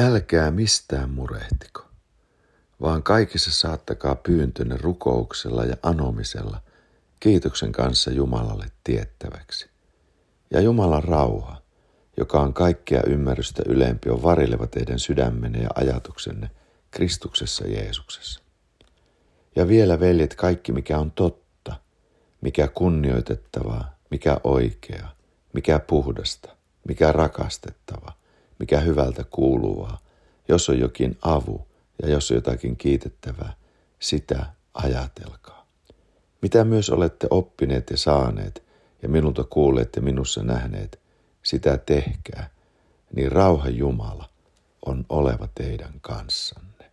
Älkää mistään murehtiko, vaan kaikissa saattakaa pyyntönne rukouksella ja anomisella kiitoksen kanssa Jumalalle tiettäväksi. Ja Jumalan rauha, joka on kaikkea ymmärrystä ylempi, on varileva teidän sydämenne ja ajatuksenne Kristuksessa Jeesuksessa. Ja vielä, veljet, kaikki mikä on totta, mikä kunnioitettavaa, mikä oikeaa, mikä puhdasta, mikä rakastettava, mikä hyvältä kuuluvaa, jos on jokin avu ja jos on jotakin kiitettävää, sitä ajatelkaa. Mitä myös olette oppineet ja saaneet ja minulta kuulleet ja minussa nähneet, sitä tehkää, niin rauha Jumala on oleva teidän kanssanne.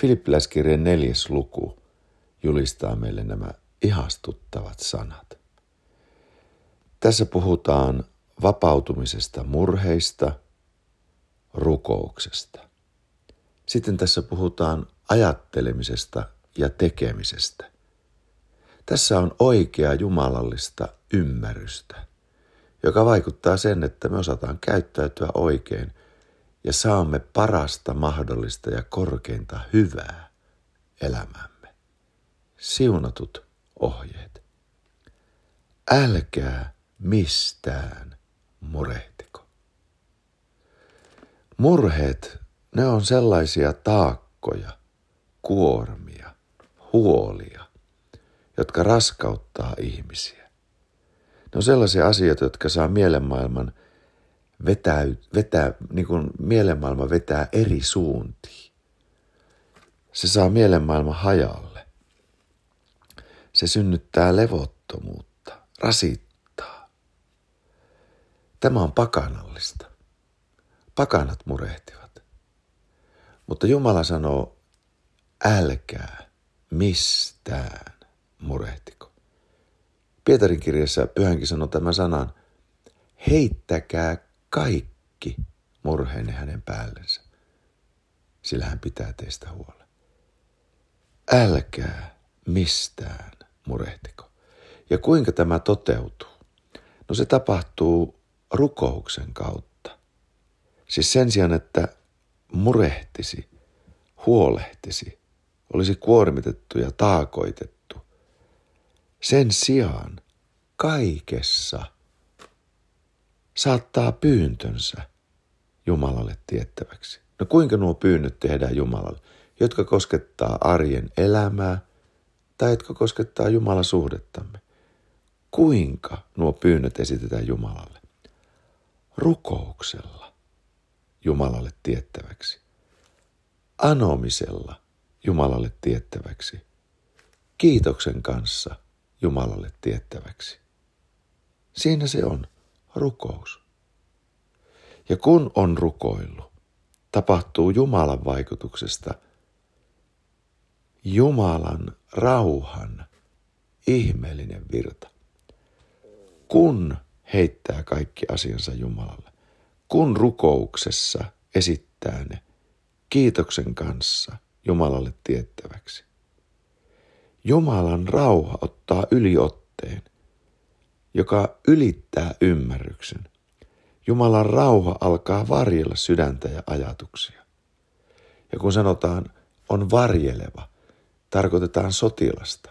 Filippiläiskirjan neljäs luku julistaa meille nämä ihastuttavat sanat. Tässä puhutaan vapautumisesta murheista, rukouksesta. Sitten tässä puhutaan ajattelemisesta ja tekemisestä. Tässä on oikea jumalallista ymmärrystä, joka vaikuttaa sen, että me osataan käyttäytyä oikein ja saamme parasta mahdollista ja korkeinta hyvää elämämme. Siunatut ohjeet. Älkää mistään murehtiko. Murheet, ne on sellaisia taakkoja, kuormia, huolia, jotka raskauttaa ihmisiä. Ne on sellaisia asioita, jotka saa mielenmaailman vetää, vetää niin kuin mielenmaailma vetää eri suuntiin. Se saa mielenmaailman hajalle. Se synnyttää levottomuutta, rasittaa Tämä on pakanallista. Pakanat murehtivat. Mutta Jumala sanoo, älkää mistään murehtiko. Pietarin kirjassa pyhänkin sanoo tämän sanan, heittäkää kaikki murheenne hänen päällensä, sillä hän pitää teistä huolen. Älkää mistään murehtiko. Ja kuinka tämä toteutuu? No se tapahtuu rukouksen kautta. Siis sen sijaan, että murehtisi, huolehtisi, olisi kuormitettu ja taakoitettu. Sen sijaan kaikessa saattaa pyyntönsä Jumalalle tiettäväksi. No kuinka nuo pyynnöt tehdään Jumalalle, jotka koskettaa arjen elämää tai jotka koskettaa Jumalan suhdettamme? Kuinka nuo pyynnöt esitetään Jumalalle? rukouksella Jumalalle tiettäväksi, anomisella Jumalalle tiettäväksi, kiitoksen kanssa Jumalalle tiettäväksi. Siinä se on, rukous. Ja kun on rukoillut, tapahtuu Jumalan vaikutuksesta Jumalan rauhan ihmeellinen virta. Kun heittää kaikki asiansa Jumalalle. Kun rukouksessa esittää ne kiitoksen kanssa Jumalalle tiettäväksi. Jumalan rauha ottaa yliotteen, joka ylittää ymmärryksen. Jumalan rauha alkaa varjella sydäntä ja ajatuksia. Ja kun sanotaan on varjeleva, tarkoitetaan sotilasta,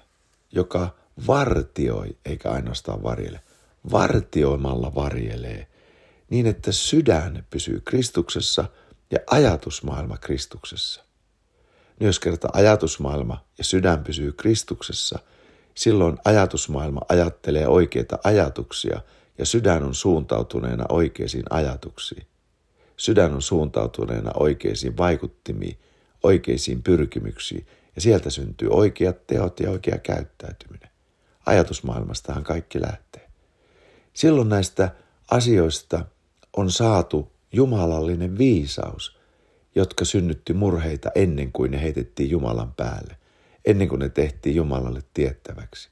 joka vartioi eikä ainoastaan varjele, vartioimalla varjelee, niin että sydän pysyy Kristuksessa ja ajatusmaailma Kristuksessa. Niin jos kerta ajatusmaailma ja sydän pysyy Kristuksessa, silloin ajatusmaailma ajattelee oikeita ajatuksia ja sydän on suuntautuneena oikeisiin ajatuksiin. Sydän on suuntautuneena oikeisiin vaikuttimiin, oikeisiin pyrkimyksiin ja sieltä syntyy oikeat teot ja oikea käyttäytyminen. Ajatusmaailmastahan kaikki lähtee. Silloin näistä asioista on saatu jumalallinen viisaus, jotka synnytti murheita ennen kuin ne heitettiin Jumalan päälle, ennen kuin ne tehtiin Jumalalle tiettäväksi.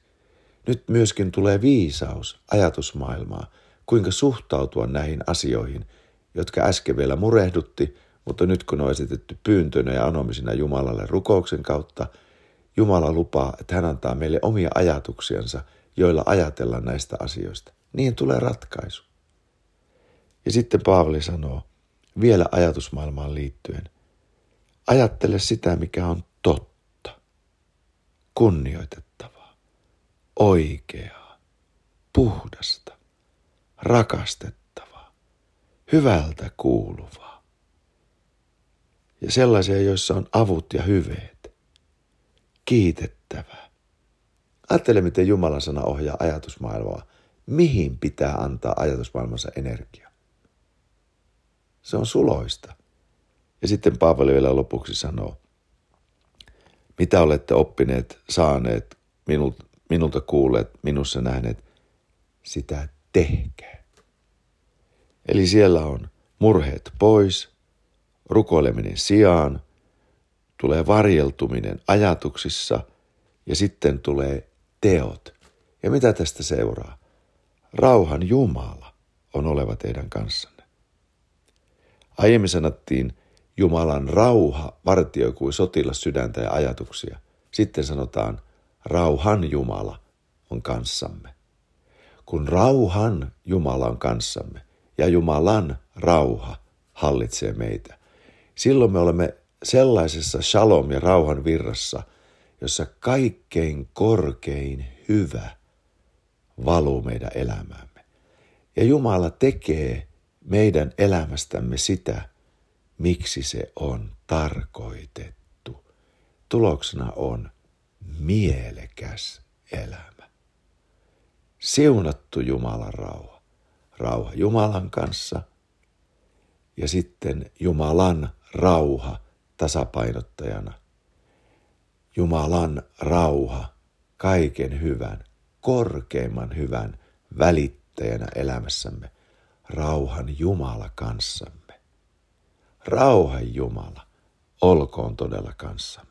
Nyt myöskin tulee viisaus ajatusmaailmaa, kuinka suhtautua näihin asioihin, jotka äsken vielä murehdutti, mutta nyt kun on esitetty pyyntönä ja anomisina Jumalalle rukouksen kautta, Jumala lupaa, että hän antaa meille omia ajatuksiansa, joilla ajatella näistä asioista. Niin tulee ratkaisu. Ja sitten Paavali sanoo, vielä ajatusmaailmaan liittyen. Ajattele sitä, mikä on totta, kunnioitettavaa, oikeaa, puhdasta, rakastettavaa, hyvältä kuuluvaa. Ja sellaisia, joissa on avut ja hyveet, kiitettävää. Ajattele, miten Jumalan sana ohjaa ajatusmaailmaa. Mihin pitää antaa ajatusmaailmansa energia? Se on suloista. Ja sitten Paavali vielä lopuksi sanoo, mitä olette oppineet, saaneet, minulta, minulta kuulleet, minussa nähneet, sitä tehkää. Eli siellä on murheet pois, rukoileminen sijaan, tulee varjeltuminen ajatuksissa ja sitten tulee teot. Ja mitä tästä seuraa? Rauhan Jumala on oleva teidän kanssanne. Aiemmin sanottiin, Jumalan rauha vartioi kuin sotilas sydäntä ja ajatuksia. Sitten sanotaan, rauhan Jumala on kanssamme. Kun rauhan Jumala on kanssamme ja Jumalan rauha hallitsee meitä, silloin me olemme sellaisessa shalom ja rauhan virrassa, jossa kaikkein korkein hyvä valuu meidän elämäämme. Ja Jumala tekee meidän elämästämme sitä, miksi se on tarkoitettu. Tuloksena on mielekäs elämä. Siunattu Jumalan rauha. Rauha Jumalan kanssa ja sitten Jumalan rauha tasapainottajana. Jumalan rauha kaiken hyvän, korkeimman hyvän välittäjänä elämässämme. Rauhan Jumala kanssamme. Rauhan Jumala olkoon todella kanssamme.